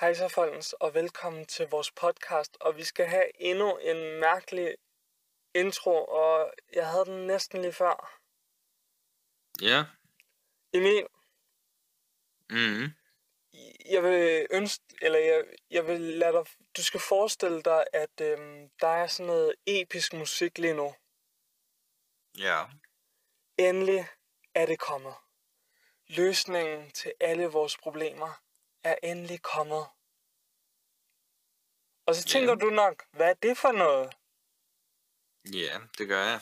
Hej så folkens, og velkommen til vores podcast. Og vi skal have endnu en mærkelig intro, og jeg havde den næsten lige før. Ja. Emil, Mm. jeg vil ønske, eller jeg, jeg vil lade dig, du skal forestille dig, at øhm, der er sådan noget episk musik lige nu. Ja. Endelig er det kommet. Løsningen til alle vores problemer er endelig kommet. Og så tænker Ja. du nok, hvad er det for noget? Ja, det gør jeg.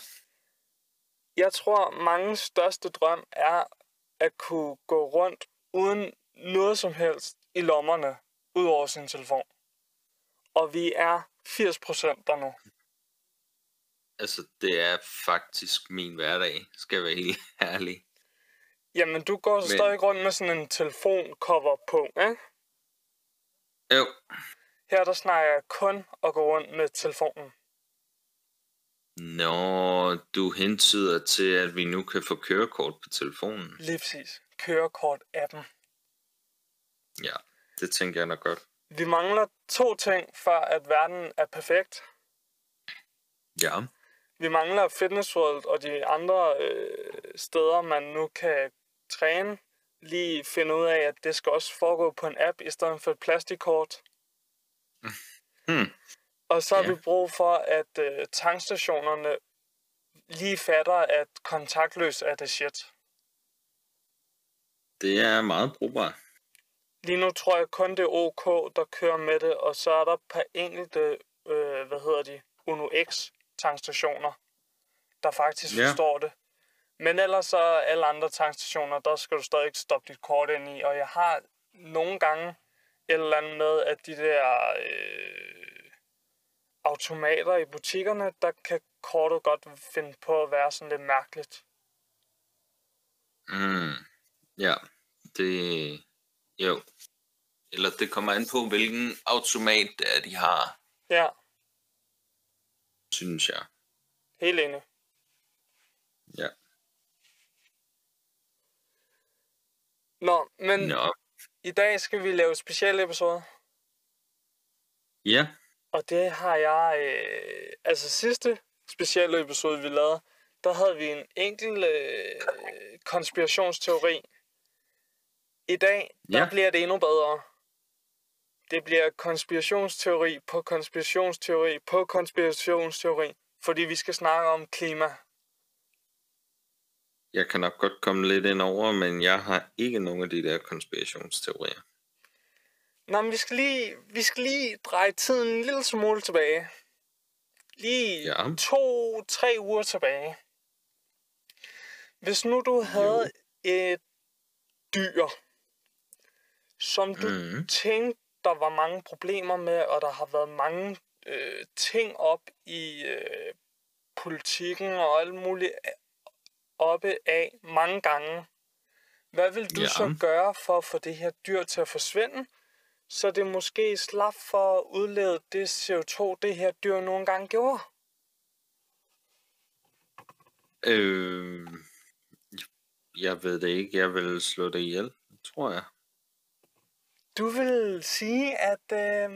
Jeg tror, mange største drøm er at kunne gå rundt uden noget som helst i lommerne, ud over sin telefon. Og vi er 80% der nu. Altså, det er faktisk min hverdag, skal jeg være helt ærlig. Jamen, du går så Men- stadig rundt med sådan en telefoncover på, ikke? Jo. Her der snakker jeg kun at gå rundt med telefonen. Nå, du hentyder til, at vi nu kan få kørekort på telefonen. Lige præcis. Kørekort-appen. Ja, det tænker jeg nok godt. Vi mangler to ting, før at verden er perfekt. Ja. Vi mangler Fitness World og de andre øh, steder, man nu kan træne. Lige finde ud af, at det skal også foregå på en app, i stedet for et plastikkort. Hmm. Og så har Ja. vi brug for, at øh, tankstationerne lige fatter, at kontaktløs er det shit. Det er meget brugbart. Lige nu tror jeg kun det er OK, der kører med det, og så er der et par enkelte, øh, hvad hedder de, Uno X tankstationer, der faktisk ja. forstår det. Men ellers så alle andre tankstationer, der skal du stadig ikke stoppe dit kort ind i, og jeg har nogle gange et eller andet med, at de der øh, automater i butikkerne, der kan kortet godt finde på at være sådan lidt mærkeligt. Mm. Ja, det... Jo. Eller det kommer an på, hvilken automat det er, de har, Ja, synes jeg. helt enig. Nå, men Nå. I dag skal vi lave et special episode, Ja. og det har jeg... Øh, altså sidste specielle episode, vi lavede, der havde vi en enkelt øh, konspirationsteori. I dag, der Ja. bliver det endnu bedre. Det bliver konspirationsteori på konspirationsteori på konspirationsteori, fordi vi skal snakke om klima. Jeg kan nok godt komme lidt ind over, men jeg har ikke nogen af de der konspirationsteorier. Nå, men vi skal lige, vi skal lige dreje tiden en lille smule tilbage. Lige Ja. to-tre uger tilbage. Hvis nu du havde et dyr, som du Mhm. tænkte, der var mange problemer med, og der har været mange øh, ting op i øh, politikken og alt muligt oppe af mange gange. Hvad vil du Ja. så gøre for at få det her dyr til at forsvinde, så det måske slap for at udlede det CO2, det her dyr nogle gange gjorde? Øh, jeg ved det ikke. Jeg vil slå det ihjel, tror jeg. Du vil sige, at øh,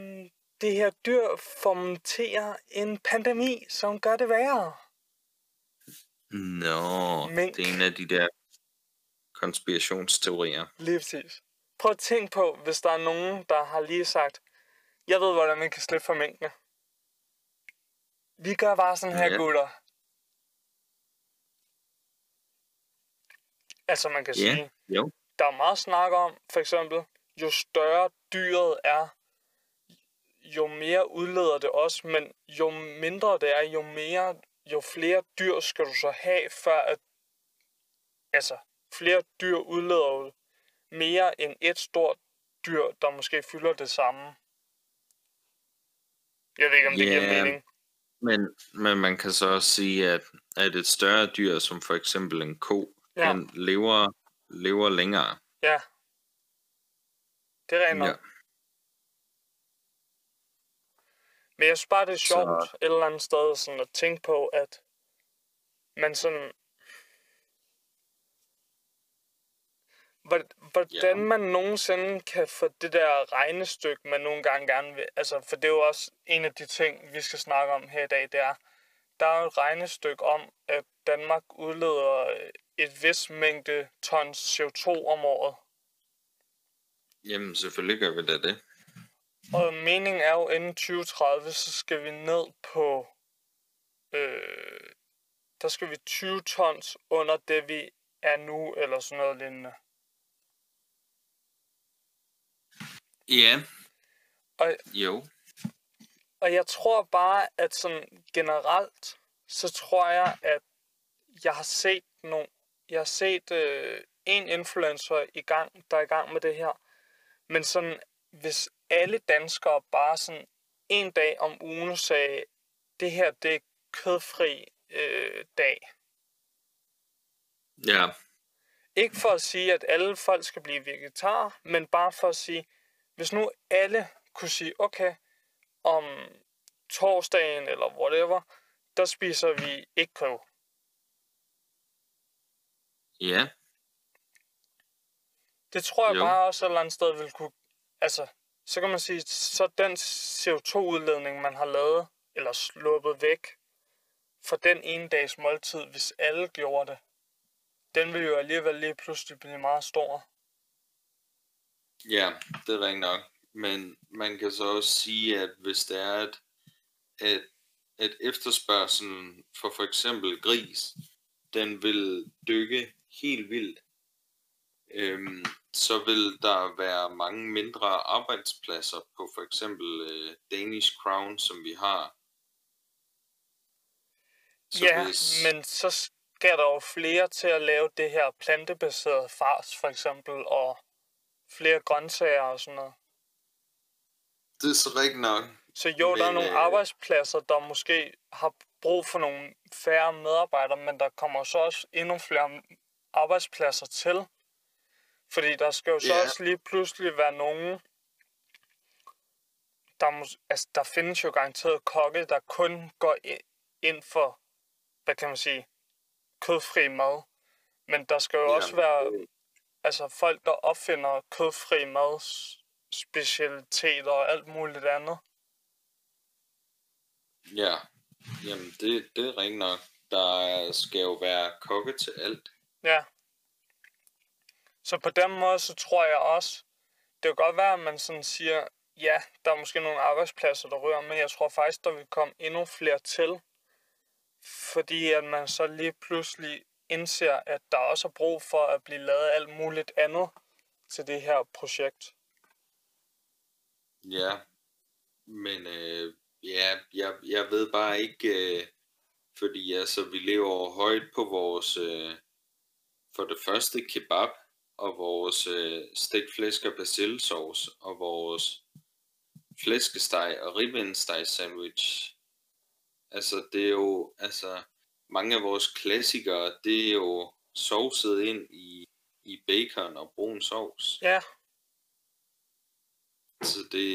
det her dyr fomenterer en pandemi, som gør det værre. Nå, Mink. det er en af de der konspirationsteorier. Lige præcis. Prøv at tænke på, hvis der er nogen, der har lige sagt, jeg ved, hvordan man kan slippe for mængdene. Vi gør bare sådan her, Ja. gutter. Altså, man kan Ja, sige, jo. der er meget snak om, for eksempel, jo større dyret er, jo mere udleder det også, men jo mindre det er, jo mere, jo flere dyr skal du så have, før at, altså, flere dyr udleder jo mere end et stort dyr, der måske fylder det samme. Jeg ved ikke, om det Ja. giver mening. Men, men man kan så også sige, at, at et større dyr, som for eksempel en ko, Ja. den lever, lever længere. Ja. Det er rent nok. Ja. Men jeg synes bare, det er Så- sjovt et eller andet sted sådan at tænke på, at man sådan... Hvor- Hvordan man nogensinde kan få det der regnestykke, man nogle gange gerne vil... Altså, for det er jo også en af de ting, vi skal snakke om her i dag, det er, der er jo et regnestykke om, at Danmark udleder øh, et vis mængde tons CO2 om året. Jamen, selvfølgelig gør vi da det. Og meningen er jo, inden 2030, så skal vi ned på... Øh, der skal vi 20 tons under det, vi er nu, eller sådan noget lignende. Ja. Og, Jo. og jeg tror bare, at sådan generelt, så tror jeg, at jeg har set nogle, jeg har set øh, en influencer i gang, der er i gang med det her. Men sådan, hvis alle danskere bare sådan en dag om ugen sagde, det her det er kødfri øh, dag. Ja. Ikke for at sige, at alle folk skal blive vegetar, men bare for at sige, hvis nu alle kunne sige, okay, om torsdagen eller whatever, der spiser vi ikke kød. Ja. Det tror jeg Jo. bare også et eller andet sted vil kunne... Altså, så kan man sige, så den CO2-udledning, man har lavet, eller sluppet væk, for den ene dags måltid, hvis alle gjorde det, den vil jo alligevel lige pludselig blive meget stor. Ja, det er rigtigt nok. Men man kan så også sige, at hvis det er, at, at, at efterspørgselen for for eksempel gris, den vil dykke helt vildt, øhm, så vil der være mange mindre arbejdspladser på for eksempel øh, Danish Crown, som vi har. Så ja, hvis... men så skal der jo flere til at lave det her plantebaserede fars, for eksempel, og flere grøntsager og sådan noget. Det er så rigtigt nok. Så jo, men, der er nogle øh, arbejdspladser, der måske har brug for nogle færre medarbejdere, men der kommer så også endnu flere arbejdspladser til. Fordi der skal jo så Ja. også lige pludselig være nogen, der, mås- altså, der findes jo garanteret kokke, der kun går ind for, hvad kan man sige, kødfri mad. Men der skal jo Ja. også være altså, folk, der opfinder kødfri mad, specialiteter og alt muligt andet. Ja, jamen det, det er rigtigt nok. Der skal jo være kokke til alt. Ja. Så på den måde, så tror jeg også, det kan godt være, at man sådan siger, ja, der er måske nogle arbejdspladser, der rører, men jeg tror faktisk, der vil komme endnu flere til. Fordi at man så lige pludselig indser, at der også er brug for at blive lavet alt muligt andet til det her projekt. Ja, men øh, ja, jeg, jeg ved bare ikke, øh, fordi altså vi lever højt på vores, øh, for det første kebab, og vores øh, stegt flæsk og persillesauce, og vores flæskesteg og ribbensteg sandwich. Altså det er jo, altså mange af vores klassikere, det er jo sovset ind i, i bacon og brun sovs. Ja, Så det,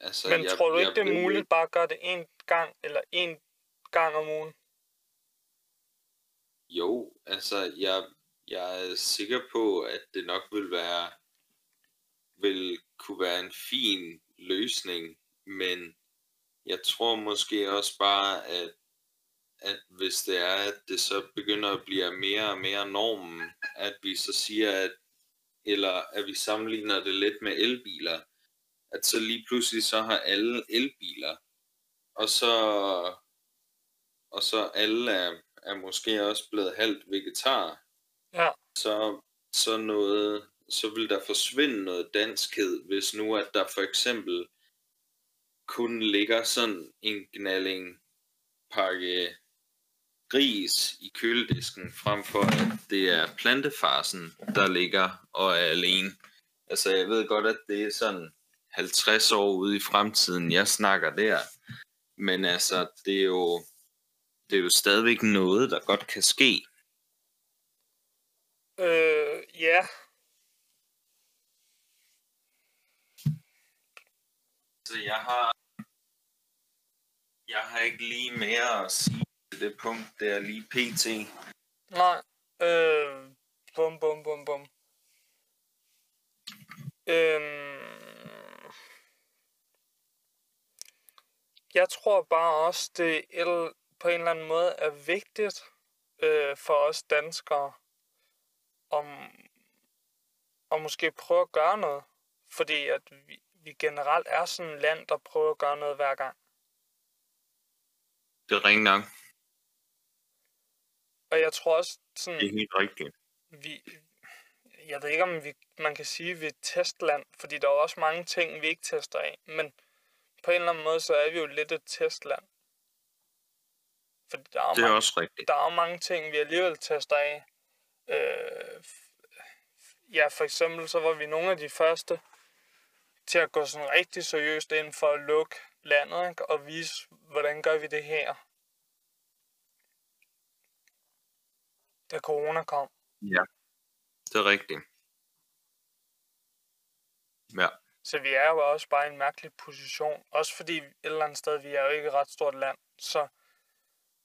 altså men tror du ikke, det ved er muligt bare at gøre det en gang, eller en gang om ugen? Jo, altså jeg, jeg er sikker på, at det nok vil være vil kunne være en fin løsning, men jeg tror måske også bare, at, at hvis det er, at det så begynder at blive mere og mere normen, at vi så siger, at eller at vi sammenligner det lidt med elbiler, at så lige pludselig så har alle elbiler, og så og så alle er, er måske også blevet halvt vegetar, Ja, så, så noget, så vil der forsvinde noget danskhed, hvis nu at der for eksempel kun ligger sådan en gnalling pakke ris i køledisken, frem for at det er plantefarsen, der ligger og er alene. Altså jeg ved godt, at det er sådan 50 år ude i fremtiden, jeg snakker der. Men altså, det er jo, det er jo stadigvæk noget, der godt kan ske øh, ja, Så jeg har, jeg har ikke lige mere at sige til det punkt, der lige pt. nej, øh, bum, bum, bum, bum. Øhm, jeg tror bare også, det på en eller anden måde er vigtigt øh, for os danskere om, om måske prøve at gøre noget. Fordi at vi, vi generelt er sådan et land, der prøver at gøre noget hver gang. Det er rent nok. Og jeg tror også sådan... Det er helt rigtigt. vi, jeg ved ikke, om vi, man kan sige, at vi er et testland, fordi der er også mange ting, vi ikke tester af. Men på en eller anden måde, så er vi jo lidt et testland. Fordi der er, Det er mange, også rigtigt. der er mange ting, vi alligevel tester af. Øh, ja, for eksempel så var vi nogle af de første til at gå sådan rigtig seriøst ind for at lukke landet ikke? og vise, hvordan gør vi det her. Da corona kom. Ja, det er rigtigt. Ja, Så vi er jo også bare i en mærkelig position. Også fordi et eller andet sted, vi er jo ikke et ret stort land. Så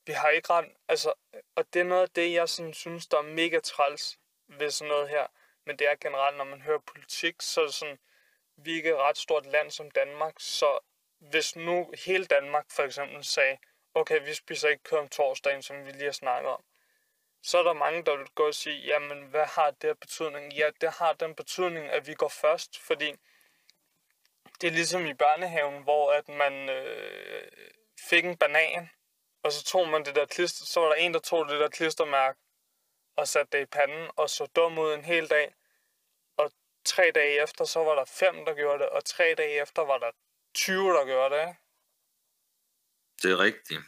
vi har ikke ramt, Altså, og det er noget af det, jeg sådan synes, der er mega træls ved sådan noget her. Men det er generelt, når man hører politik, så er det sådan, vi er ikke et ret stort land som Danmark. Så hvis nu hele Danmark for eksempel sagde, okay, vi spiser ikke kød om torsdagen, som vi lige har snakket om, så er der mange, der vil gå og sige, jamen, hvad har det af betydning? Ja, det har den betydning, at vi går først, fordi det er ligesom i børnehaven, hvor at man øh, fik en banan, og så tog man det der klister, så var der en, der tog det der klistermærke og satte det i panden, og så dum ud en hel dag. Og tre dage efter, så var der fem, der gjorde det, og tre dage efter var der 20, der gjorde det. Det er rigtigt.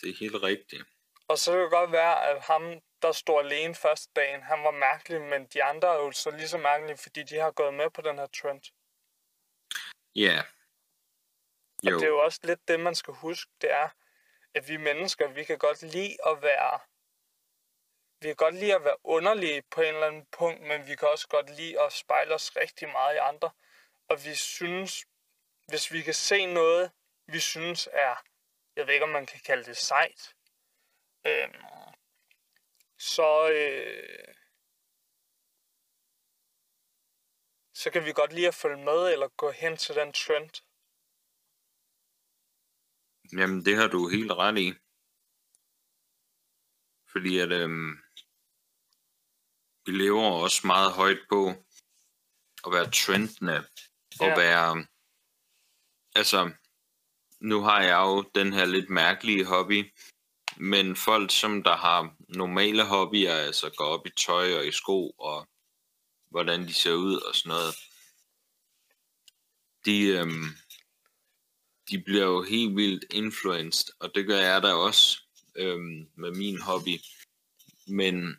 Det er helt rigtigt. Og så kan det godt være, at ham, der stod alene første dagen, han var mærkelig, men de andre er jo så lige så mærkelige, fordi de har gået med på den her trend. Ja. Og Jo, det er jo også lidt det, man skal huske, det er, at vi mennesker, vi kan godt lide at være, vi kan godt lide at være underlige på en eller anden punkt, men vi kan også godt lide at spejle os rigtig meget i andre. Og vi synes, hvis vi kan se noget, vi synes er, jeg ved ikke, om man kan kalde det sejt, øhm, så, øh, så kan vi godt lide at følge med, eller gå hen til den trend jamen det har du helt ret i. Fordi at øhm, vi lever også meget højt på at være trendende. Og Ja. være... Altså, nu har jeg jo den her lidt mærkelige hobby. Men folk, som der har normale hobbyer, altså går op i tøj og i sko og hvordan de ser ud og sådan noget, de, øhm, de bliver jo helt vildt influenced, og det gør jeg da også øhm, med min hobby. Men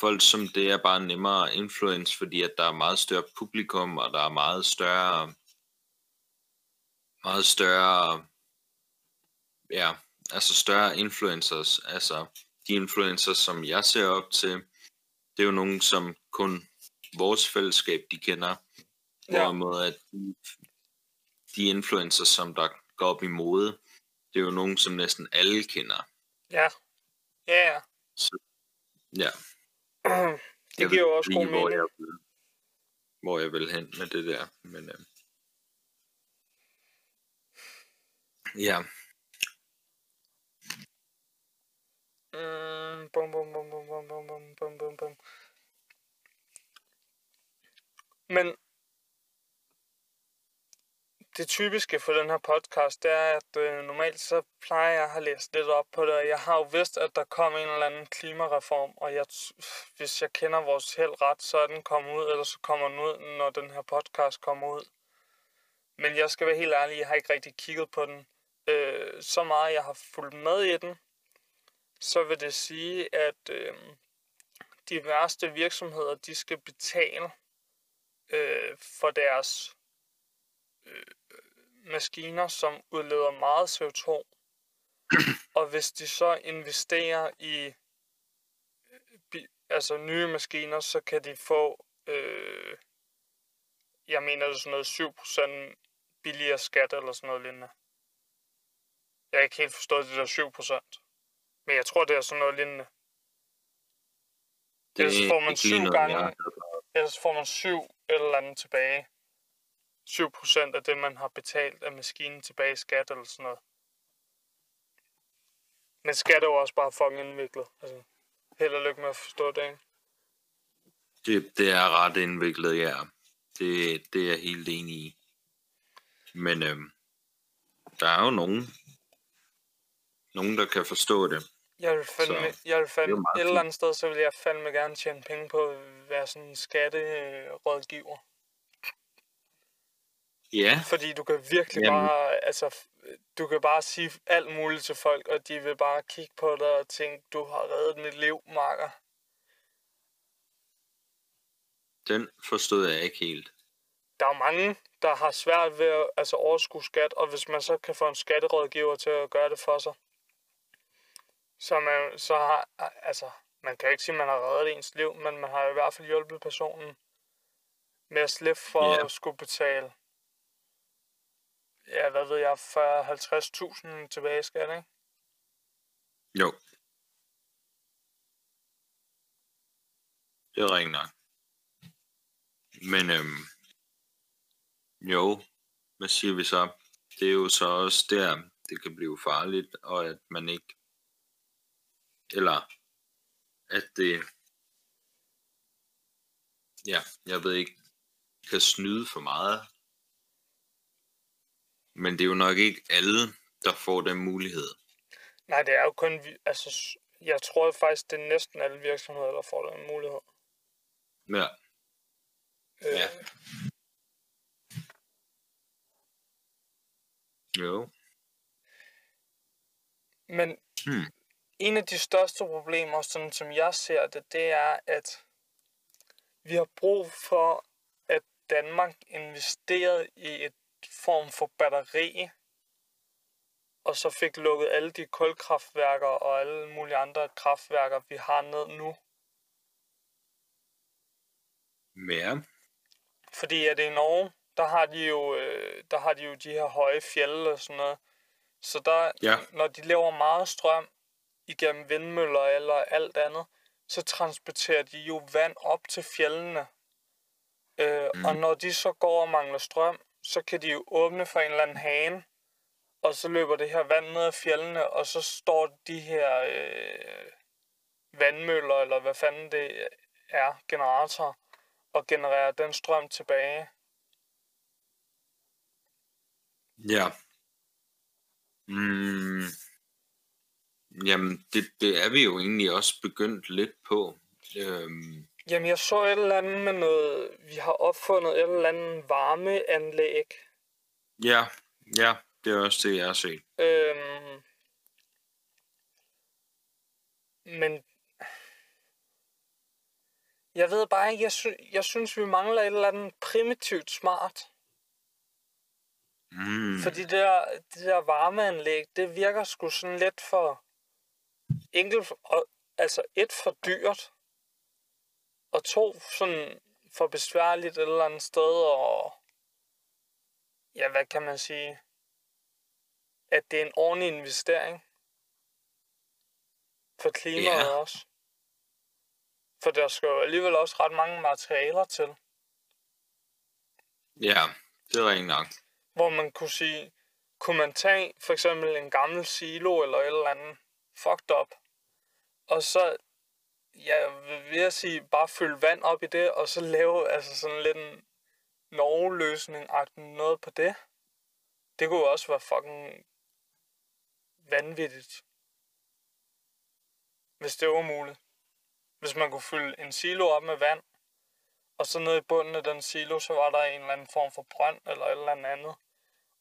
folk som det er bare nemmere at influence, fordi at der er meget større publikum, og der er meget større, meget større, ja, altså større influencers, altså de influencers, som jeg ser op til, det er jo nogen, som kun vores fællesskab, de kender, Ja. hvorimod at de, influencers, som der går op i mode, det er jo nogen, som næsten alle kender. Ja. Ja, ja. Så, ja, Det jeg giver jo også lige, god hvor mening. jeg, vil, hvor jeg vil hen med det der. Men øh, ja, Mm, bum, bum, bum, bum, bum, bum, bum, bum, bum. Men det typiske for den her podcast, det er, at øh, normalt så plejer jeg at have læst lidt op på det, og jeg har jo vidst, at der kom en eller anden klimareform, og jeg, hvis jeg kender vores held ret, så er den kommet ud, eller så kommer den ud, når den her podcast kommer ud. Men jeg skal være helt ærlig, jeg har ikke rigtig kigget på den øh, så meget, jeg har fulgt med i den, så vil det sige, at øh, de værste virksomheder, de skal betale øh, for deres øh, maskiner, som udleder meget CO2. Og hvis de så investerer i altså nye maskiner, så kan de få, øh, jeg mener det er sådan noget 7% billigere skat eller sådan noget lignende. Jeg har ikke helt forstået det der 7%. Men jeg tror, det er sådan noget lignende. det Ellers er får man syv gange-. Ellers får man syv eller andet tilbage. 7% af det, man har betalt af maskinen tilbage i skat eller sådan noget. Men skat er jo også bare fucking indviklet. Altså, held og lykke med at forstå det, ikke? Det, det er ret indviklet, ja. Det, det er jeg helt enig i. Men øhm, der er jo nogen, nogen, der kan forstå det. Jeg vil fandme, Så, jeg vil fandme et eller andet sted, så vil jeg fandme gerne tjene penge på at være sådan en skatterådgiver. Ja, Fordi du kan virkelig Jamen. bare, altså, du kan bare sige alt muligt til folk, og de vil bare kigge på dig og tænke, du har reddet mit liv, makker. den forstod jeg ikke helt. Der er mange, der har svært ved at altså, overskue skat, og hvis man så kan få en skatterådgiver til at gøre det for sig, så, man, så har, altså, man kan ikke sige, at man har reddet ens liv, men man har i hvert fald hjulpet personen med at slippe for Ja. at skulle betale, ja, hvad ved jeg, 40-50.000 tilbage i skat, ikke? Jo. Det er rigtig nok. Men øhm, jo, hvad siger vi så? Det er jo så også der, det kan blive farligt, og at man ikke, eller at det, ja, jeg ved ikke, kan snyde for meget. Men det er jo nok ikke alle, der får den mulighed. Nej, det er jo kun, altså, jeg tror faktisk, det er næsten alle virksomheder, der får den mulighed. Ja, Øh, Ja. jo. Men Hmm. en af de største problemer, sådan som jeg ser det, det er, at vi har brug for, at Danmark investerer i et form for batteri, og så fik lukket alle de kulkraftværker og alle mulige andre kraftværker, vi har ned nu. Mere. Fordi at i Norge, der har de jo, øh, der har de jo de her høje fjelde og sådan noget. Så der, Ja. når de laver meget strøm igennem vindmøller eller alt andet, så transporterer de jo vand op til fjellene. Øh, mm. Og når de så går og mangler strøm, så kan de jo åbne for en eller anden hane, og så løber det her vand ned ad fjellene, og så står de her øh, vandmøller, eller hvad fanden det er, generatorer, og genererer den strøm tilbage. Ja. Mm. Jamen, det, det er vi jo egentlig også begyndt lidt på. Øhm, Jamen, jeg så et eller andet med noget... Vi har opfundet et eller andet varmeanlæg. ja, ja, det er også det, jeg har set. Øhm, men... Jeg ved bare ikke, jeg, sy- jeg synes, vi mangler et eller andet primitivt smart. Mm. Fordi det der, det der varmeanlæg, det virker sgu sådan lidt for enkelt, og, altså et for dyrt, og to sådan for besværligt et eller andet sted, og ja, hvad kan man sige, at det er en ordentlig investering for klimaet Ja. også. For der skal jo alligevel også ret mange materialer til. Ja, det er rigtigt nok. hvor man kunne sige, kunne man tage for eksempel en gammel silo eller et eller andet fucked up, og så, ja, vil jeg sige, bare fylde vand op i det, og så lave altså sådan lidt en Norge-løsning, noget på det. Det kunne jo også være fucking vanvittigt. Hvis det var muligt. Hvis man kunne fylde en silo op med vand, og så nede i bunden af den silo, så var der en eller anden form for brønd eller et eller andet andet.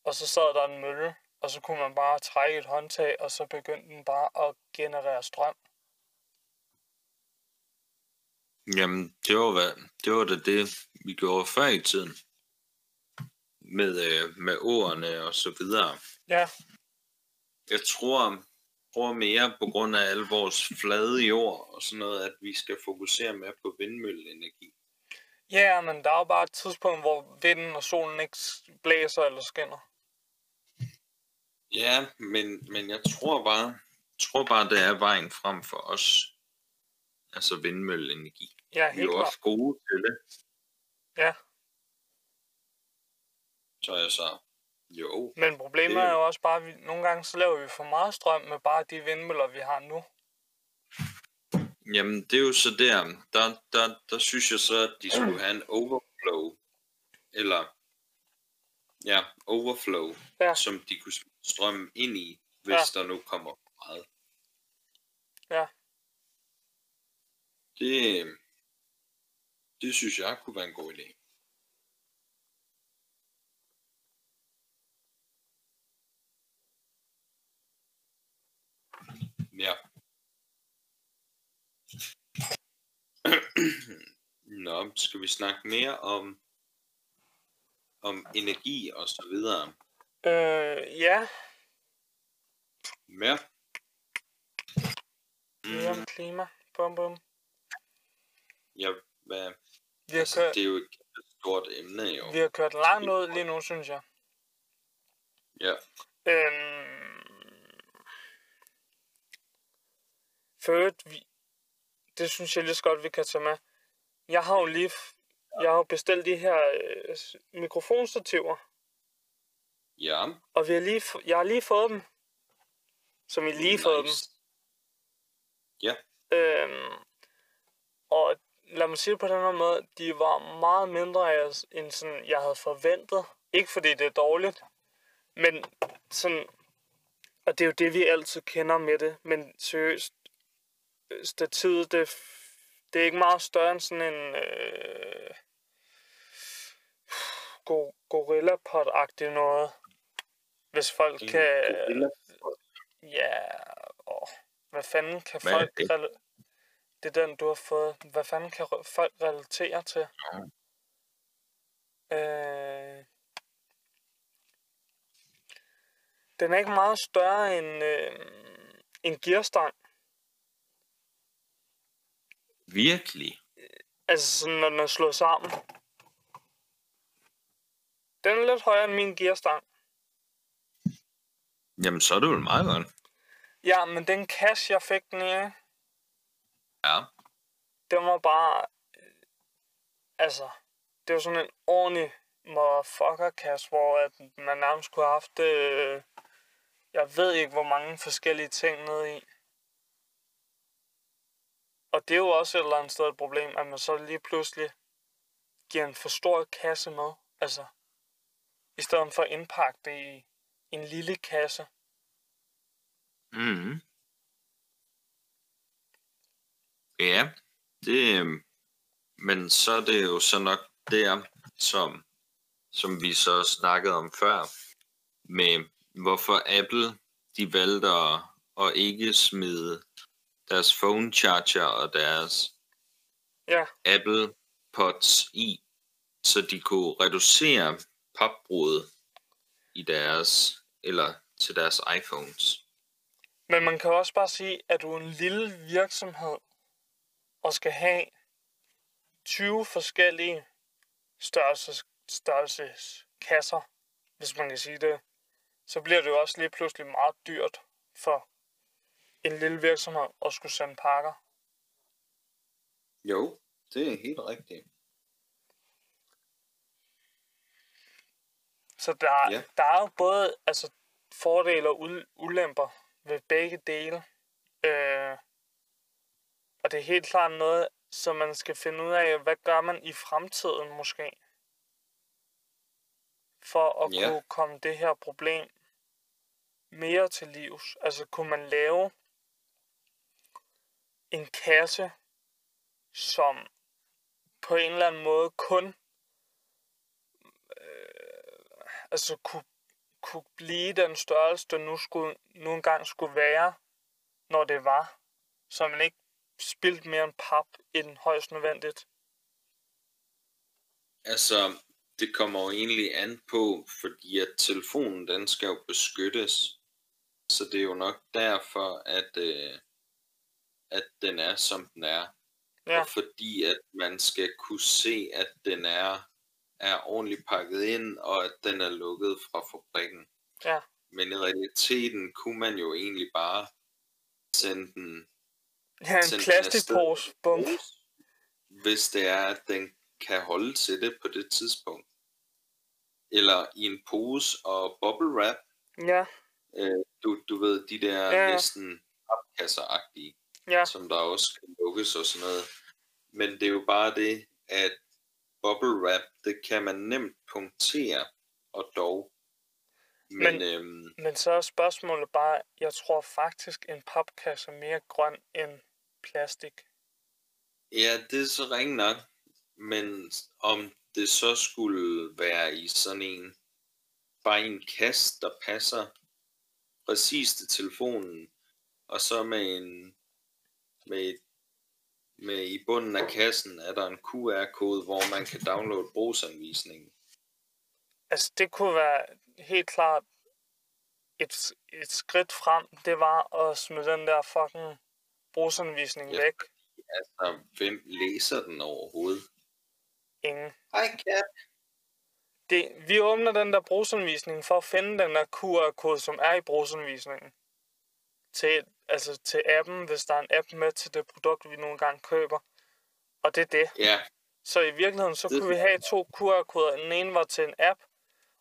Og så sad der en mølle, og så kunne man bare trække et håndtag, og så begyndte den bare at generere strøm. Jamen, det var, hvad, det var da det, vi gjorde før i tiden. Med, øh, med ordene og så videre. Ja, Jeg tror, tror mere på grund af al vores flade jord og sådan noget, at vi skal fokusere mere på vindmølleenergi. ja, men der er jo bare et tidspunkt, hvor vinden og solen ikke blæser eller skinner. Ja, men, men jeg tror bare, tror bare, det er vejen frem for os. Altså vindmølleenergi. Ja, Vi er helt jo også gode til det. Ja. Så jeg så, jo, Men problemet Det- er jo også bare, at vi, nogle gange så laver vi for meget strøm med bare de vindmøller, vi har nu. Jamen, det er jo så der, der, der, der synes jeg så, at de skulle have en overflow, eller, ja, overflow, Ja. som de kunne smide strøm ind i, hvis Ja. der nu kommer meget. Ja. Det, det synes jeg kunne være en god idé. Ja. Nå, skal vi snakke mere om om energi og så videre? Øh, ja, Mere? mere om klima. Bum, bum. Ja, hvad? Vi har, Altså, kørt, det er jo et stort emne, jo. vi har kørt langt ud lige nu, synes jeg. Ja. Øhm, øvrigt, vi, det synes jeg lige så godt, vi kan tage med. Jeg har jo lige jeg har bestilt de her øh, mikrofonstativer, Ja. og vi har lige, jeg har lige fået dem. Som I lige fået dem. Ja. Øhm, og lad mig sige det på den her måde, de var meget mindre end sådan, jeg havde forventet. Ikke fordi det er dårligt, men sådan, og det er jo det, vi altid kender med det, men seriøst, stativet, det, det er ikke meget større end sådan en øh, go- gorilla pot noget. Hvis folk En kan... gorilla Ja, åh, hvad fanden kan Hvad folk... det? er den, du har fået. Hvad fanden kan folk relatere til? Øh, den er ikke meget større end øh, en gearstang. Virkelig? Altså sådan, når den er slået sammen. Den er lidt højere end min gearstang. Jamen, så er det vel meget godt. Ja, men den cash, jeg fik den i? Ja. den var bare... øh, Altså, det var sådan en ordentlig motherfucker-kasse, hvor at man nærmest kunne have haft... Øh, jeg ved ikke, hvor mange forskellige ting nede i. Og det er jo også et eller andet sted et problem, at man så lige pludselig giver en for stor kasse med. Altså, i stedet for at indpakke det i en lille kasse. Mm. Ja, det, øhm, men så er det jo så nok der, som, som vi så snakkede om før, med hvorfor Apple de valgte at, at ikke smide deres phone charger og deres Ja, Apple Pods i, så de kunne reducere papbruddet i deres, eller til deres iPhones. Men man kan også bare sige, at du er en lille virksomhed og skal have 20 forskellige størrelses, kasser, hvis man kan sige det, så bliver det jo også lige pludselig meget dyrt for en lille virksomhed at skulle sende pakker. Jo, det er helt rigtigt. Så der, Ja. der er jo både altså, fordele og ul- ulemper ved begge dele. Øh, og det er helt klart noget, som man skal finde ud af, hvad gør man i fremtiden måske, for at Ja. kunne komme det her problem mere til livs. Altså kunne man lave en kasse, som på en eller anden måde kun altså kunne, kunne blive den størrelse, der nu, skulle, nu engang skulle være, når det var. Så man ikke spildt mere end pap end højst nødvendigt. Altså, det kommer jo egentlig an på, fordi at telefonen, den skal jo beskyttes. Så det er jo nok derfor, at, øh, at den er, som den er. Ja, Og fordi at man skal kunne se, at den er, er ordentligt pakket ind, og at den er lukket fra fabrikken. ja, Men i realiteten kunne man jo egentlig bare sende den ja en plastikpose. Bum. hvis det er, at den kan holde til det på det tidspunkt. eller i en pose og bubble wrap. Ja, Øh, du, du ved, de der Ja. næsten papkasser-agtige, ja, som der også skal lukkes og sådan noget. Men det er jo bare det, at bubble wrap, det kan man nemt punktere og dog. Men, Men- Men øhm, men så er spørgsmålet bare, jeg tror faktisk, en papkasse er mere grøn end plastik. ja, det er så ringe nok. Men om det så skulle være i sådan en, bare en kasse, der passer præcis til telefonen, og så med en, med, et- med i bunden af kassen er der en QR-kode, hvor man kan downloade brugsanvisningen. Altså, det kunne være helt klart et, et skridt frem. Det var at smide den der fucking brugsanvisning Ja. væk. Altså, hvem læser den overhovedet? Ingen. Hej, Kat. Det, vi åbner den der brugsanvisning for at finde den der QR-kode, som er i brugsanvisningen. Til, altså til appen, hvis der er en app med til det produkt, vi nogle gange køber. Og det er det. Ja, Så i virkeligheden, så Det- kunne vi have to QR-koder. Den ene var til en app,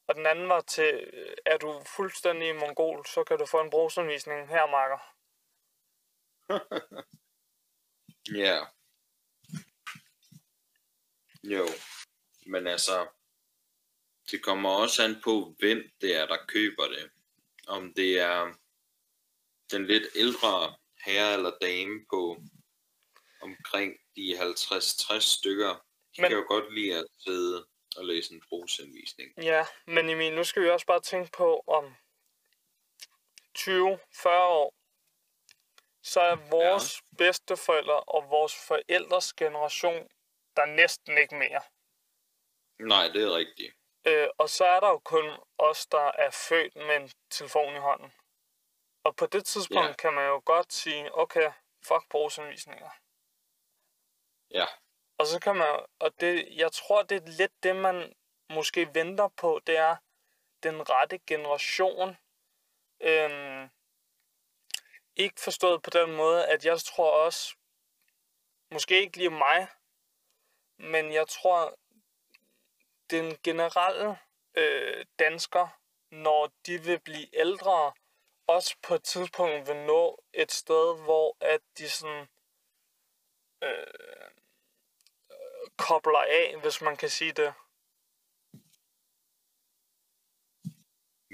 og den anden var til, øh, er du fuldstændig mongol, så kan du få en brugsanvisning her, Marker. ja. Jo, men altså, det kommer også an på, hvem det er, der køber det. Om det er den lidt ældre herre eller dame på omkring de 50-60 stykker. De Men- kan jo godt lide at sidde og læse en brugsanvisning. Ja, men Emil, nu skal vi også bare tænke på, om 20-40 år, så er vores ja. bedsteforældre og vores forældres generation der næsten ikke mere. Nej, det er rigtigt. Øh, og så er der jo kun os, der er født med en telefon i hånden. Og på det tidspunkt Ja. kan man jo godt sige, okay, fuck brugsanvisninger. Ja, Og så kan man, og det, jeg tror, det er lidt det, man måske venter på, det er den rette generation. Øhm, ikke forstået på den måde, at jeg tror også, måske ikke lige mig, men jeg tror, den generelle øh, dansker, når de vil blive ældre, også på et tidspunkt vil nå et sted, hvor at de sådan øh, kobler af, hvis man kan sige det.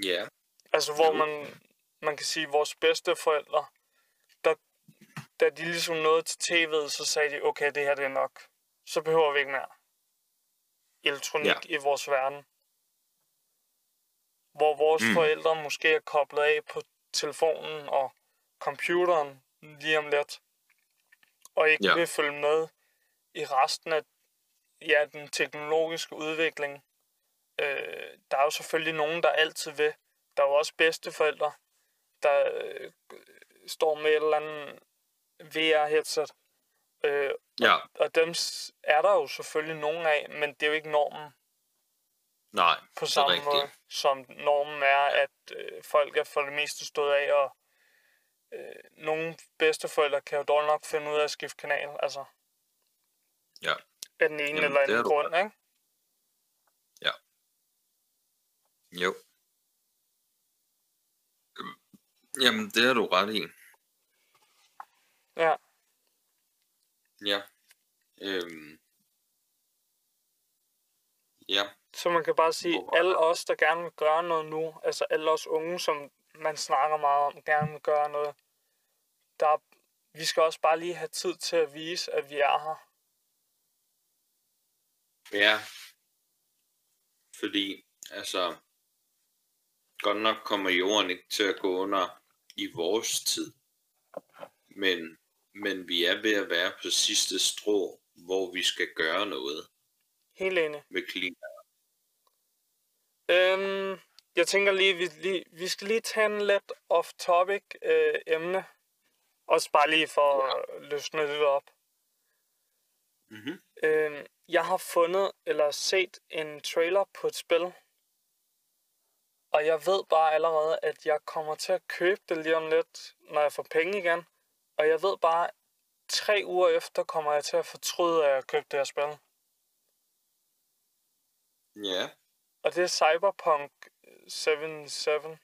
ja, Altså, hvor man, man kan sige, vores bedste forældre, der, da de ligesom nåede til tv'et, så sagde de, okay, det her det er nok. Så behøver vi ikke mere elektronik ja. i vores verden. Hvor vores mm. Forældre måske er koblet af på telefonen og computeren lige om lidt, og ikke. Ja. vil følge med i resten af ja, den teknologiske udvikling. Øh, der er jo selvfølgelig nogen, der altid vil. Der er jo også bedsteforældre, der øh, står med et eller andet VR-headset. Øh, ja, og dem s- er der jo selvfølgelig nogen af, men det er jo ikke normen nej, på samme rigtigt. måde, som normen er, at øh, folk er for det meste stået af, og øh, nogle bedsteforældre kan jo dog nok finde ud af at skifte kanal, altså Ja. af den ene Jamen, eller anden har du grund, ikke? Jo. Øhm, Jamen, det har du ret i. Ja, Ja. Øhm. Ja, så man kan bare sige, Hvor- alle os, der gerne vil gøre noget nu, altså alle os unge, som man snakker meget om, gerne vil gøre noget, der, vi skal også bare lige have tid til at vise, at vi er her. ja. Fordi, altså, godt nok kommer jorden ikke til at gå under i vores tid. Men, men vi er ved at være på sidste strå, hvor vi skal gøre noget Helt enig. med klima. Øhm, jeg tænker lige, vi, lige, vi skal lige tage en lidt off-topic øh, emne. Også bare lige for ja. at løsne lidt op. Mm-hmm. Øhm, jeg har fundet eller set en trailer på et spil. Og jeg ved bare allerede, at jeg kommer til at købe det lige om lidt, når jeg får penge igen. Og jeg ved bare, tre uger efter kommer jeg til at fortryde, at jeg købte det her spil. Ja, Og det er Cyberpunk 77.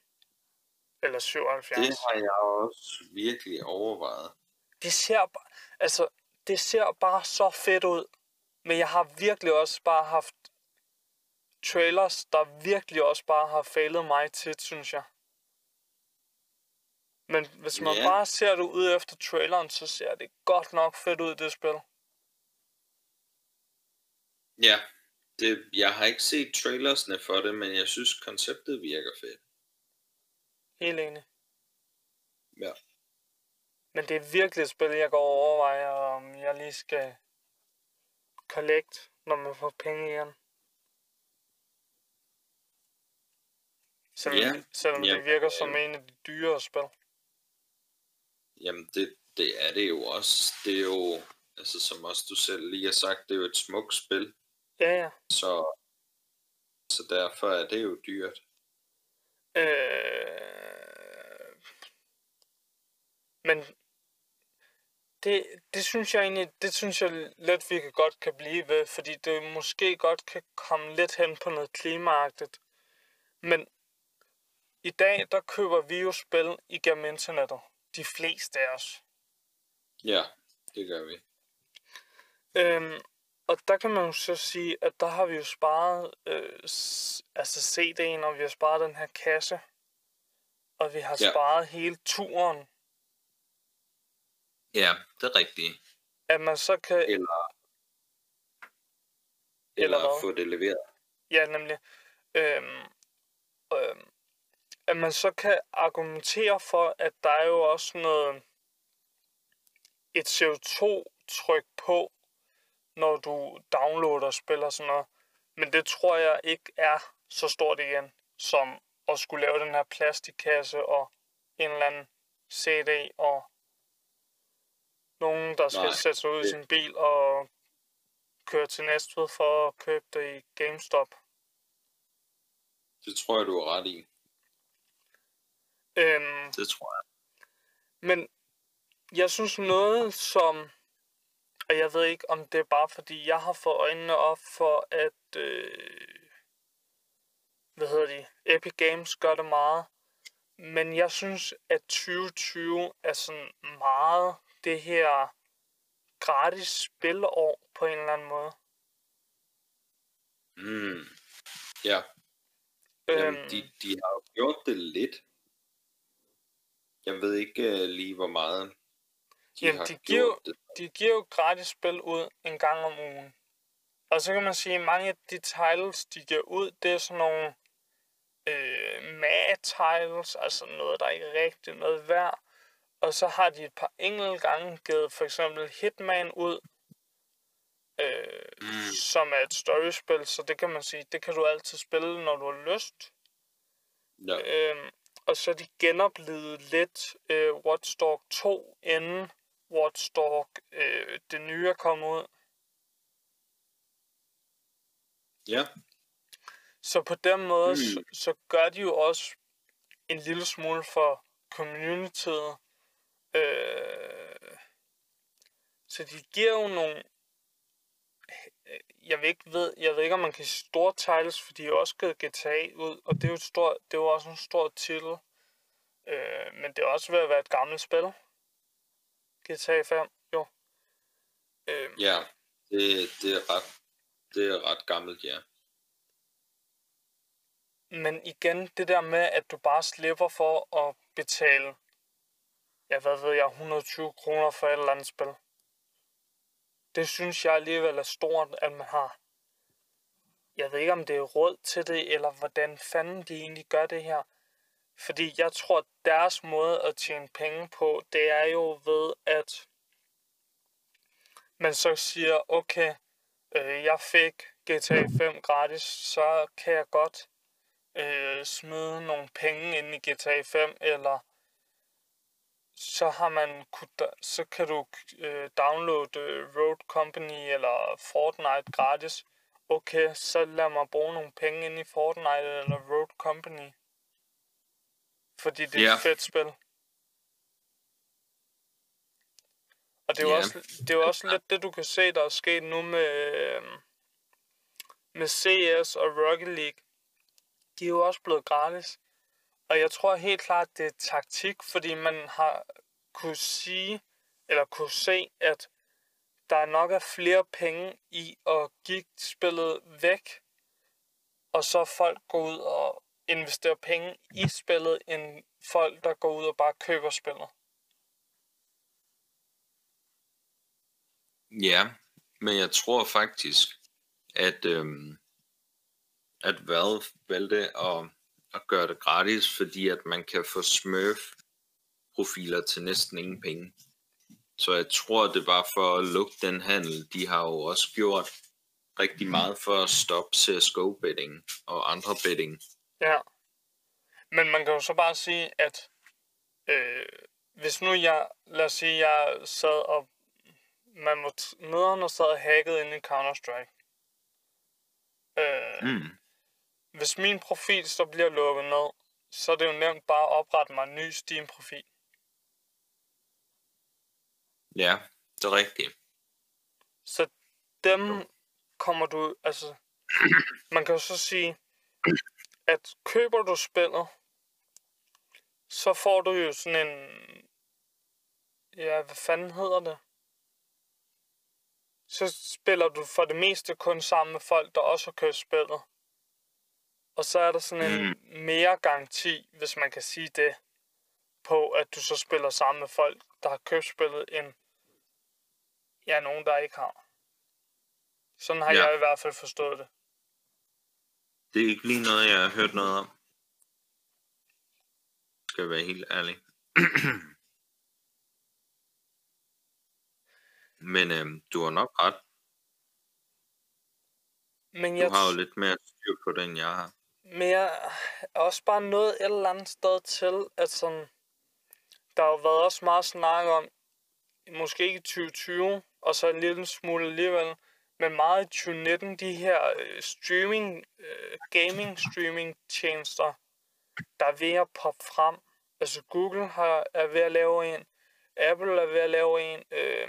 Eller 77. Det har jeg også virkelig overvejet. Det ser, altså, det ser bare så fedt ud. Men jeg har virkelig også bare haft trailers, der virkelig også bare har failet mig til, synes jeg. Men hvis man Ja. bare ser det ud efter traileren, så ser det godt nok fedt ud, det spil. Ja, det, jeg har ikke set trailersne for det, men jeg synes, konceptet virker fedt. Helt enig. Ja. Men det er virkelig et spil, jeg går og overvejer, om jeg lige skal collect, når man får penge igen. Selvom, Ja, selvom ja, det virker som øh. en af de dyre spil. Jamen, det, det er det jo også. Det er jo, altså som også du selv lige har sagt, det er jo et smukt spil. Ja, ja. Så, så derfor er det jo dyrt. Øh... Men det, det synes jeg egentlig, det synes jeg lidt, vi kan godt kan blive ved, fordi det måske godt kan komme lidt hen på noget klimaagtigt. Men i dag, der køber vi jo spil igennem internettet. De fleste af os. Ja, det gør vi. Øhm, og der kan man jo så sige, at der har vi jo sparet øh, altså CD'en, og vi har sparet den her kasse. Og vi har Ja. sparet hele turen. Ja, det er rigtigt. At man så kan... Eller, Eller eller hvad? få det leveret. Ja, nemlig. Øhm, øhm, at man så kan argumentere for, at der er jo også noget et CO2-tryk på, når du downloader spil og sådan noget. Men det tror jeg ikke er så stort igen, som at skulle lave den her plastikkasse og en eller anden CD og nogen, der skal Nej, sætte sig ud i det- sin bil og køre til Næstved for at købe det i GameStop. Det tror jeg, du har ret i. Øhm, Det tror jeg. men jeg synes noget som, og jeg ved ikke om det er bare fordi jeg har fået øjnene op for, at, øh, hvad hedder de, Epic Games gør det meget, men jeg synes, at 2020 er sådan meget det her gratis spilår på en eller anden måde. Mm. Ja, Øhm, Jamen, de, de har jo gjort det lidt. Jeg ved ikke uh, lige, hvor meget de Jamen, har de giver det. de giver jo gratis spil ud en gang om ugen. Og så kan man sige, at mange af de titles, de giver ud, det er sådan nogle øh, mad-titles, altså noget, der ikke er rigtig noget værd. Og så har de et par enkelte gange givet for eksempel Hitman ud, øh, Mm. som er et storyspil, så det kan man sige, det kan du altid spille, når du har lyst. Ja. Øhm, og så de genoplevet lidt øh, Watch Dogs 2, inden Watch Dogs øh, det nye er kommet ud. ja, Så på den måde, Mm. så, så gør de jo også en lille smule for communityet. Øh, så de giver jo nogle... øh, Jeg ved, ikke, ved, jeg ved ikke, om man kan sige store titles, for de har jo også givet GTA ud, og det er jo, et stort, det er jo også en stor titel. Øh, men det er også ved at være et gammelt spil. GTA 5, jo. Øh, ja. Det, det, er ret, det er ret gammelt, ja. Men igen, det der med, at du bare slipper for at betale, ja, hvad ved jeg, 120 kroner for et eller andet spil. Det synes jeg alligevel er stort, at man har. Jeg ved ikke, om det er råd til det, eller hvordan fanden de egentlig gør det her. Fordi jeg tror, at deres måde at tjene penge på, det er jo ved, at man så siger, okay, øh, jeg fik GTA 5 gratis, så kan jeg godt øh, smide nogle penge ind i GTA 5, eller så har man så kan du øh, downloade øh, Road Company eller Fortnite gratis. Okay, så lad mig bruge nogle penge ind i Fortnite eller Road Company. Fordi det er Ja. et fedt spil. Og det er, Ja. også, det er jo også lidt det, du kan se, der er sket nu med, øh, med CS og Rocket League. de er jo også blevet gratis. Og jeg tror helt klart, det er taktik, fordi man har kunne sige, eller kunne se, at der nok er flere penge i at give spillet væk, og så folk går ud og investerer penge i spillet, end folk, der går ud og bare køber spillet. Ja, men jeg tror faktisk, at, øhm, at Valve valgte at, at gøre det gratis, fordi at man kan få Smurf profiler til næsten ingen penge. Så jeg tror, det var for at lukke den handel. De har jo også gjort rigtig meget for at stoppe CSGO-betting og andre betting. Ja. Men man kan jo så bare sige, at øh, hvis nu jeg, lad os sige, jeg sad og man var nederen og sad og hacket ind i Counter-Strike. Øh, Mm. Hvis min profil så bliver lukket ned, så er det jo nemt bare at oprette mig en ny Steam-profil. Ja, det er rigtigt. Så dem kommer du, altså, man kan jo så sige, at køber du spillet, så får du jo sådan en, ja, hvad fanden hedder det? Så spiller du for det meste kun sammen med folk, der også har købt spillet. Og så er der sådan en mere garanti, hvis man kan sige det, på at du så spiller sammen med folk, der har købt spillet, end ja, nogen, der ikke har. Sådan har Ja. jeg i hvert fald forstået det. Det er ikke lige noget, jeg har hørt noget om. Skal jeg være helt ærlig. Men øhm, du har nok ret. Men Du jeg, har jo lidt mere styr på det, end jeg har men jeg er også bare nået et eller andet sted til, at sådan, der har været også meget snak om, måske ikke 2020, og så en lille smule alligevel, men meget i 2019, de her øh, streaming, øh, gaming streaming tjenester, der er ved at poppe frem. Altså Google har, er ved at lave en, Apple er ved at lave en, øh,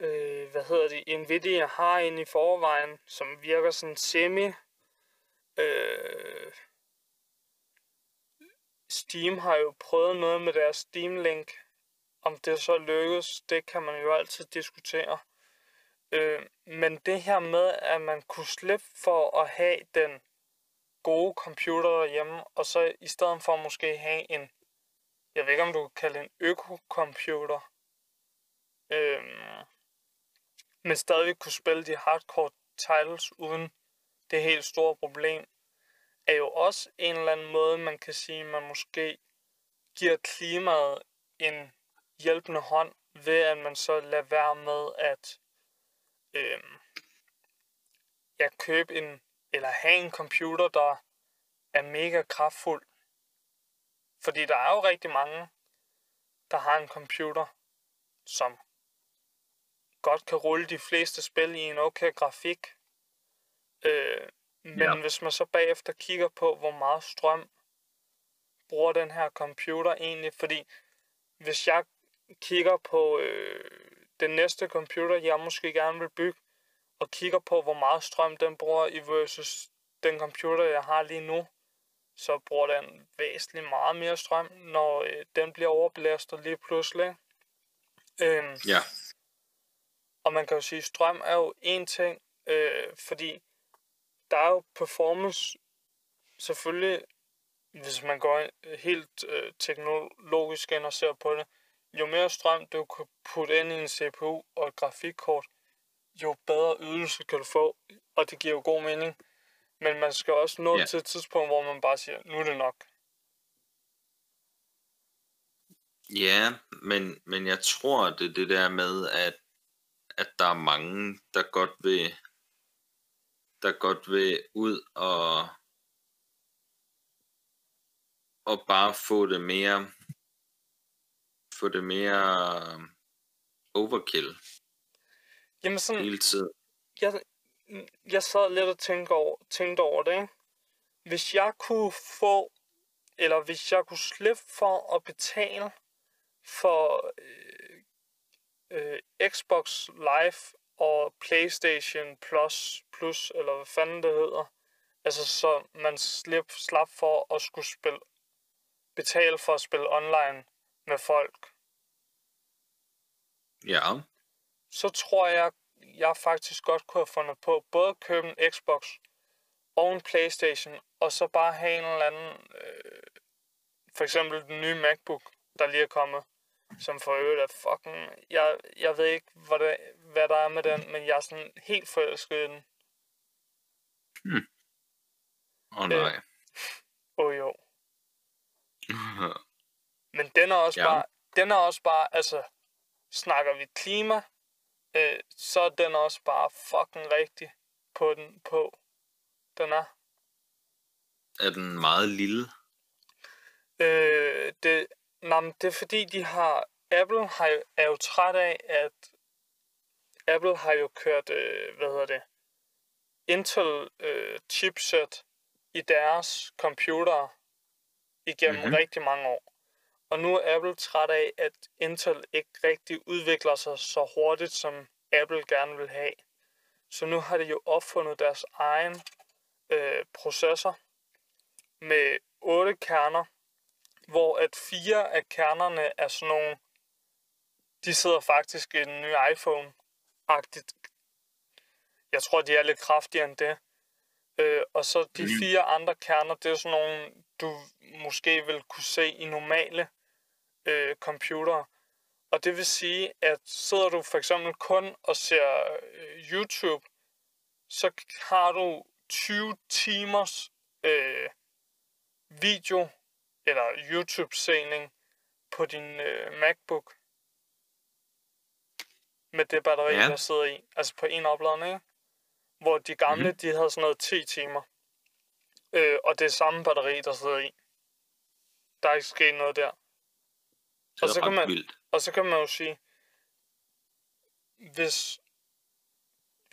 øh, hvad hedder det, Nvidia har en i forvejen, som virker sådan semi. Øh, Steam har jo prøvet noget med deres Steam Link. Om det så lykkes, det kan man jo altid diskutere. Øh, men det her med, at man kunne slippe for at have den gode computer derhjemme, og så i stedet for måske have en, jeg ved ikke om du kan kalde en øko-computer, øh, men stadig kunne spille de hardcore titles uden det helt store problem, er jo også en eller anden måde, man kan sige, man måske giver klimaet en hjælpende hånd, ved at man så lader være med at øh, ja, købe en, eller have en computer, der er mega kraftfuld. Fordi der er jo rigtig mange, der har en computer, som godt kan rulle de fleste spil i en okay grafik. Øh, men Ja. hvis man så bagefter kigger på, hvor meget strøm bruger den her computer egentlig, fordi hvis jeg kigger på øh, den næste computer, jeg måske gerne vil bygge, og kigger på, hvor meget strøm den bruger i versus den computer, jeg har lige nu, så bruger den væsentligt meget mere strøm, når øh, den bliver overbelastet lige pludselig. Øhm, Ja. Og man kan jo sige, at strøm er jo en ting, øh, fordi der er jo performance, selvfølgelig, hvis man går ind- helt øh, teknologisk ind og ser på det, jo mere strøm du kan putte ind i en CPU og et grafikkort, jo bedre ydelse kan du få, og det giver jo god mening. Men man skal også nå yeah. til et tidspunkt, hvor man bare siger, nu er det nok. Ja, men, men jeg tror, det det der med, at, at der er mange, der godt vil, der godt vil ud og, og bare få det mere, få det mere overkill Jamen sådan, hele tiden. jeg, jeg sad lidt og tænkte over, tænkte over det, ikke? Hvis jeg kunne få, eller hvis jeg kunne slippe for at betale for øh, øh, Xbox Live og PlayStation Plus, Plus, eller hvad fanden det hedder. Altså, så man slip, slap for at skulle spille, betale for at spille online med folk. Ja. Så tror jeg, jeg faktisk godt kunne have fundet på både at købe en Xbox og en Playstation, og så bare have en eller anden, øh, for eksempel den nye MacBook, der lige er kommet, som for øvrigt er fucking, jeg, jeg ved ikke, hvad, det, hvad der er med den, men jeg er sådan helt forelsket i den. Åh oh, nej. Åh oh, jo. Men den er også Ja. bare, den er også bare, altså, snakker vi klima, øh, så er den også bare fucking rigtig på den, på. Den er. er den meget lille? Øh, det, nej, men det er fordi, de har, Apple har, jo- er jo træt af, at Apple har jo kørt, øh, hvad hedder det, Intel øh, chipset i deres computere igennem Mhm. mm-hmm. rigtig mange år. Og nu er Apple træt af, at Intel ikke rigtig udvikler sig så hurtigt, som Apple gerne vil have. Så nu har de jo opfundet deres egen øh, processor med otte kerner, hvor at fire af kernerne er sådan nogle, de sidder faktisk i den nye iPhone-agtigt. Jeg tror, de er lidt kraftigere end det. Øh, og så de Mhm. fire andre kerner, det er sådan nogle, du måske vil kunne se i normale øh, computere. Og det vil sige, at sidder du for eksempel kun og ser øh, YouTube, så har du 20 timers øh, video eller YouTube-sening på din øh, MacBook med det batteri, Ja. der sidder i. Altså på en opladning, ikke? Hvor de gamle, mm-hmm. de havde sådan noget 10 timer. Øh, og det er samme batteri, der sidder i. Der er ikke sket noget der. Og så kan man- vildt. Og så kan man jo sige, hvis...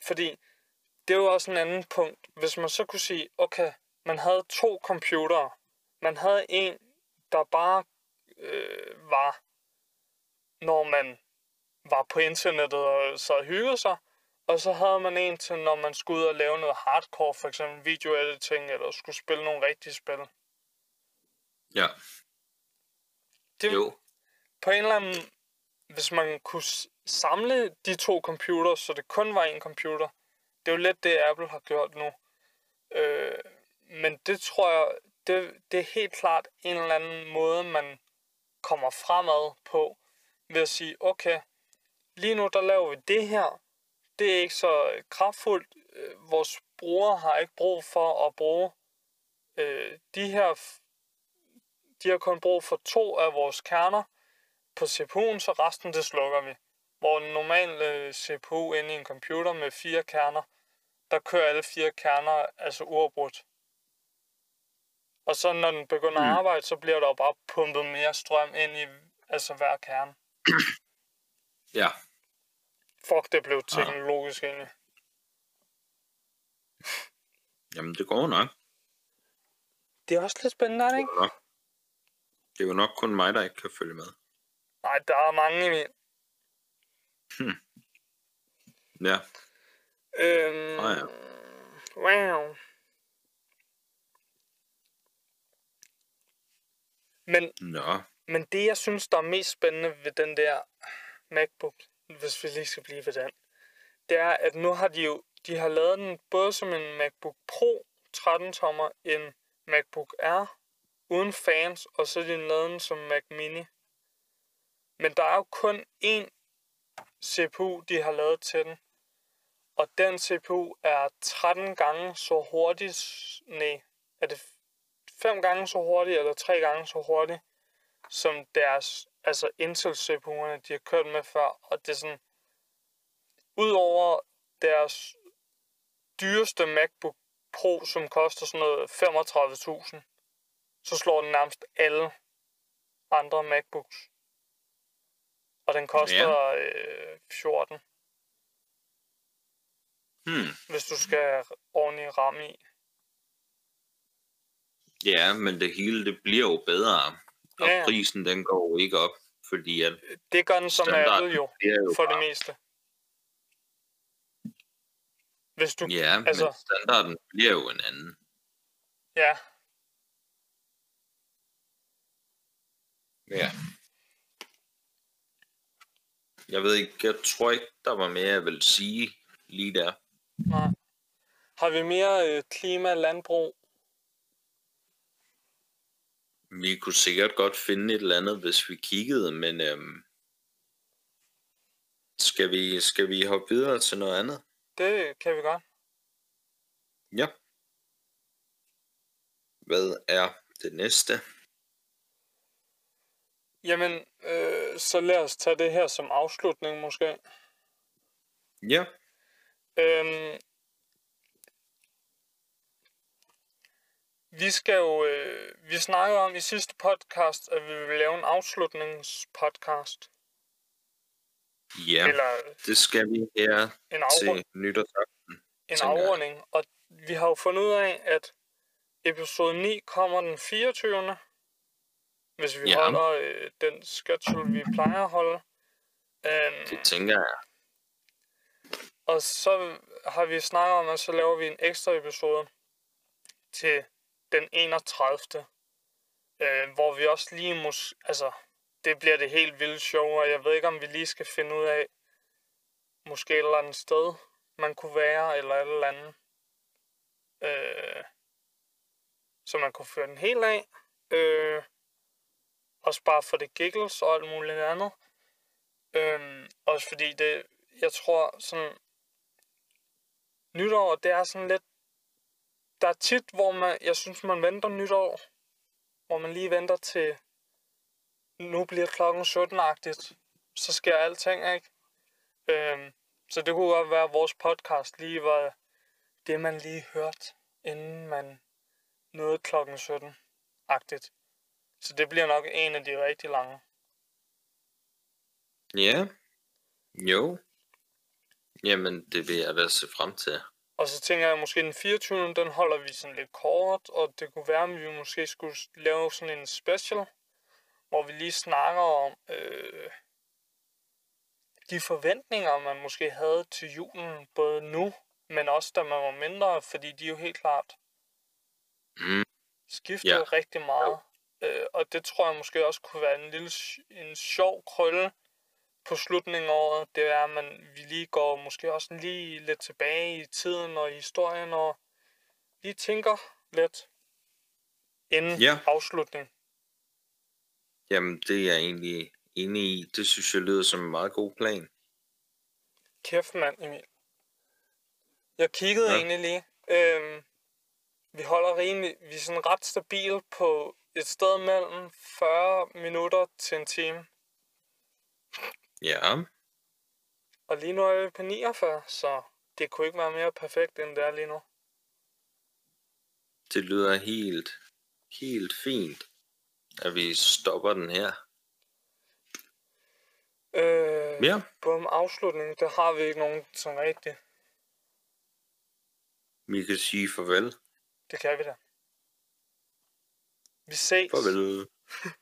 Fordi det er jo også en anden punkt. Hvis man så kunne sige, okay, man havde to computere. Man havde en, der bare øh, var, når man var på internettet og så hyggede sig. Og så havde man en til, når man skulle ud og lave noget hardcore, for eksempel video editing, eller skulle spille nogle rigtige spil. Ja, Det, jo. på en eller anden, hvis man kunne samle de to computer, så det kun var en computer, det er jo lidt det, Apple har gjort nu. Øh, men det tror jeg, det, det er helt klart en eller anden måde, man kommer fremad på, ved at sige, okay, lige nu der laver vi det her, det er ikke så øh, kraftfuldt, øh, vores brugere har ikke brug for at bruge øh, de her, de har kun brug for to af vores kerner, på CPU'en, så resten det slukker vi. Hvor en normal øh, CPU inde i en computer med fire kerner, der kører alle fire kerner altså uafbrudt. Og så når den begynder mm. At arbejde, så bliver der jo bare pumpet mere strøm ind i altså hver kerne. Ja, Fuck, det blev teknologisk egentlig. jamen det går nok. Det er også lidt spændende, er det ikke? er, nok. det er jo nok kun mig, der ikke kan følge med. Nej, der er mange i min. Ja, Øhm, Nå ja. Wow. Men nå. Men det, jeg synes, der er mest spændende ved den der MacBook, hvis vi lige skal blive ved den, det er, at nu har de jo de har lavet den både som en MacBook Pro 13 tommer, en MacBook Air uden fans, og så har de lavet den som Mac Mini. Men der er jo kun én CPU, de har lavet til den. Og den CPU er 13 gange så hurtig, nej, er det 5 gange så hurtig, eller 3 gange så hurtig, som deres, altså Intel CPU'erne, de har kørt med før, og det er sådan, udover deres dyreste MacBook Pro, som koster sådan noget 35.000, så slår den nærmest alle andre MacBooks. Og den koster ja. øh, 14, Hmm. hvis du skal ordentlig RAM i. Ja, men det hele det bliver jo bedre. Og Ja, prisen den går jo ikke op, fordi at Det gør den som Apple jo, jo for det bare- meste. Hvis du, Ja, men altså- standarden bliver jo en anden. ja, Ja. Jeg ved ikke, jeg tror ikke, der var mere, jeg vil sige lige der. nej. Har vi mere øh, klima, landbrug? Vi kunne sikkert godt finde et eller andet, hvis vi kiggede, men øhm, skal, vi, skal vi hoppe videre til noget andet? Det kan vi godt. Ja. Hvad er det næste? Jamen, øh, så lad os tage det her som afslutning måske. Ja, Øhm, vi skal jo, øh, vi snakkede om i sidste podcast, at vi vil lave en afslutningspodcast. ja, Eller det skal vi her en, til nytårsaften. en jeg. afrunding. Og vi har jo fundet ud af, at episode 9 kommer den 24. Hvis vi Ja. holder øh, den schedule, vi plejer at holde. Øhm, Det tænker jeg. Og så har vi snakket om, at så laver vi en ekstra episode til den 31. Øh, hvor vi også lige mus... Altså, det bliver det helt vilde show, og jeg ved ikke, om vi lige skal finde ud af, måske et eller andet sted, man kunne være, eller et eller andet. Øh, så man kunne føre den helt af. Øh, også bare for det giggles og alt muligt andet. Øh, også fordi det, jeg tror sådan, nytår, det er sådan lidt... Der er tit, hvor man, jeg synes, man venter nytår, hvor man lige venter til, nu bliver klokken 17-agtigt, så sker alting, ikke? Øhm, så det kunne godt være, at vores podcast lige var det, man lige hørte, inden man nåede klokken 17-agtigt. Så det bliver nok en af de rigtig lange. Ja, jo. Jamen, det vil jeg være se frem til. Og så tænker jeg, at måske den 24. den holder vi sådan lidt kort, og det kunne være, at vi måske skulle lave sådan en special, hvor vi lige snakker om øh, de forventninger, man måske havde til julen, både nu, men også da man var mindre, fordi de jo helt klart Mm, skiftet Ja. rigtig meget. Øh, og det tror jeg måske også kunne være en lille en sjov krølle på slutningen af året. Det er, at man, vi lige går måske også lige lidt tilbage i tiden og i historien og lige tænker lidt inden Ja. afslutning. jamen, det er jeg egentlig enig i. Det synes jeg lyder som en meget god plan. Kæft mand, Emil. Jeg kiggede ja. Egentlig lige. Øhm, vi holder rimelig, vi er sådan ret stabil på et sted mellem 40 minutter til en time. Ja, Og lige nu er vi på 49, så det kunne ikke være mere perfekt, end det er lige nu. det lyder helt, helt fint, at vi stopper den her. Øh, Ja, På en afslutning, der har vi ikke nogen sådan rigtigt. vi kan sige farvel. Det kan vi da. Vi ses. Farvel.